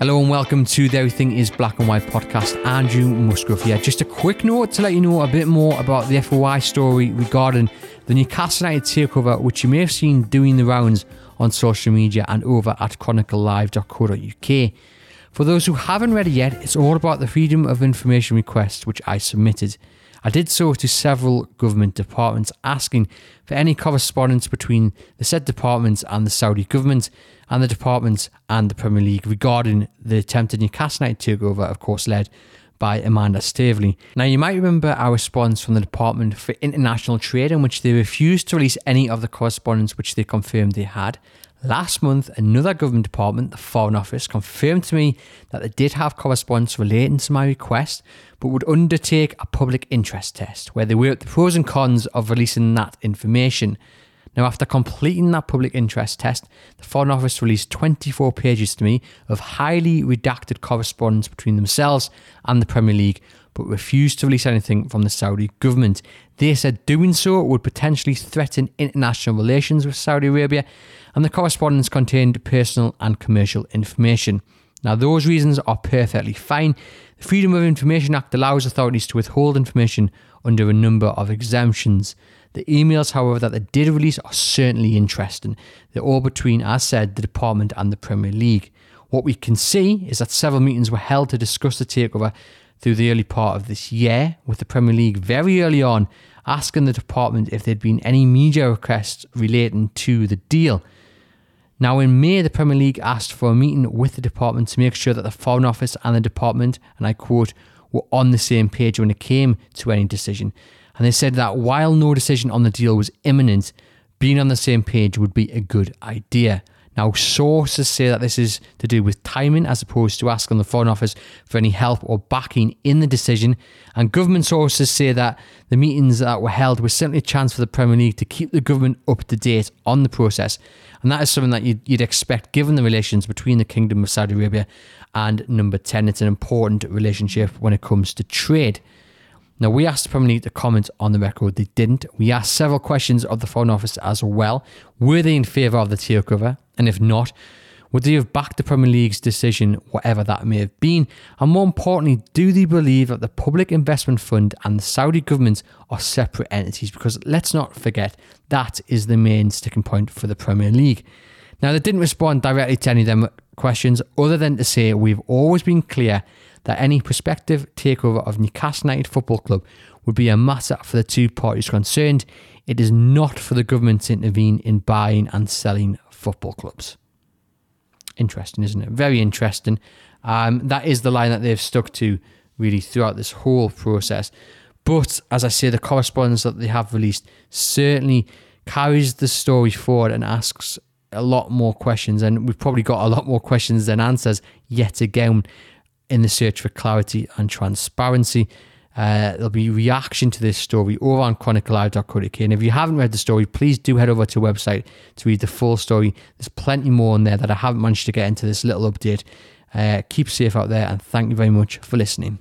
Hello and welcome to the Everything is Black and White podcast. Andrew Musgrove here. Just a quick note to let you know a bit more about the FOI story regarding the Newcastle United takeover, which you may have seen doing the rounds on social media and over at chroniclelive.co.uk. For those who haven't read it yet, it's all about the Freedom of Information request which I submitted. I did so to several government departments asking for any correspondence between the said departments and the Saudi government and the departments and the Premier League regarding the attempted Newcastle United takeover, of course, led by Amanda Staveley. Now, you might remember our response from the Department for International Trade, in which they refused to release any of the correspondence which they confirmed they had. Last month, another government department, the Foreign Office, confirmed to me that they did have correspondence relating to my request, but would undertake a public interest test where they weigh the pros and cons of releasing that information. Now, after completing that public interest test, the Foreign Office released 24 pages to me of highly redacted correspondence between themselves and the Premier League, but refused to release anything from the Saudi government. They said doing so would potentially threaten international relations with Saudi Arabia, and the correspondence contained personal and commercial information. Now, those reasons are perfectly fine. The Freedom of Information Act allows authorities to withhold information under a number of exemptions. The emails, however, that they did release are certainly interesting. They're all between, as said, the department and the Premier League. What we can see is that several meetings were held to discuss the takeover through the early part of this year, with the Premier League very early on asking the department if there'd been any media requests relating to the deal. Now, in May, the Premier League asked for a meeting with the department to make sure that the Foreign Office and the department, and I quote, were on the same page when it came to any decision. And they said that while no decision on the deal was imminent, being on the same page would be a good idea. Now, sources say that this is to do with timing as opposed to asking the Foreign Office for any help or backing in the decision. And government sources say that the meetings that were held were simply a chance for the Premier League to keep the government up to date on the process. And that is something that you'd, you'd expect given the relations between the Kingdom of Saudi Arabia and number 10. It's an important relationship when it comes to trade. Now, we asked the Premier League to comment on the record. They didn't. We asked several questions of the Foreign Office as well. Were they in favour of the takeover? And if not, would they have backed the Premier League's decision, whatever that may have been? And more importantly, do they believe that the Public Investment Fund and the Saudi government are separate entities? Because let's not forget, that is the main sticking point for the Premier League. Now, they didn't respond directly to any of them questions, other than to say we've always been clear that any prospective takeover of Newcastle United Football Club would be a matter for the two parties concerned. It is not for the government to intervene in buying and selling football clubs. Interesting, isn't it? Very interesting. Um, that is the line that they've stuck to really throughout this whole process. But as I say, the correspondence that they have released certainly carries the story forward and asks a lot more questions. And we've probably got a lot more questions than answers yet again in the search for clarity and transparency. Uh, there'll be reaction to this story over on chroniclelive.co.uk. And if you haven't read the story, please do head over to the website to read the full story. There's plenty more in there that I haven't managed to get into this little update. Uh, keep safe out there, and thank you very much for listening.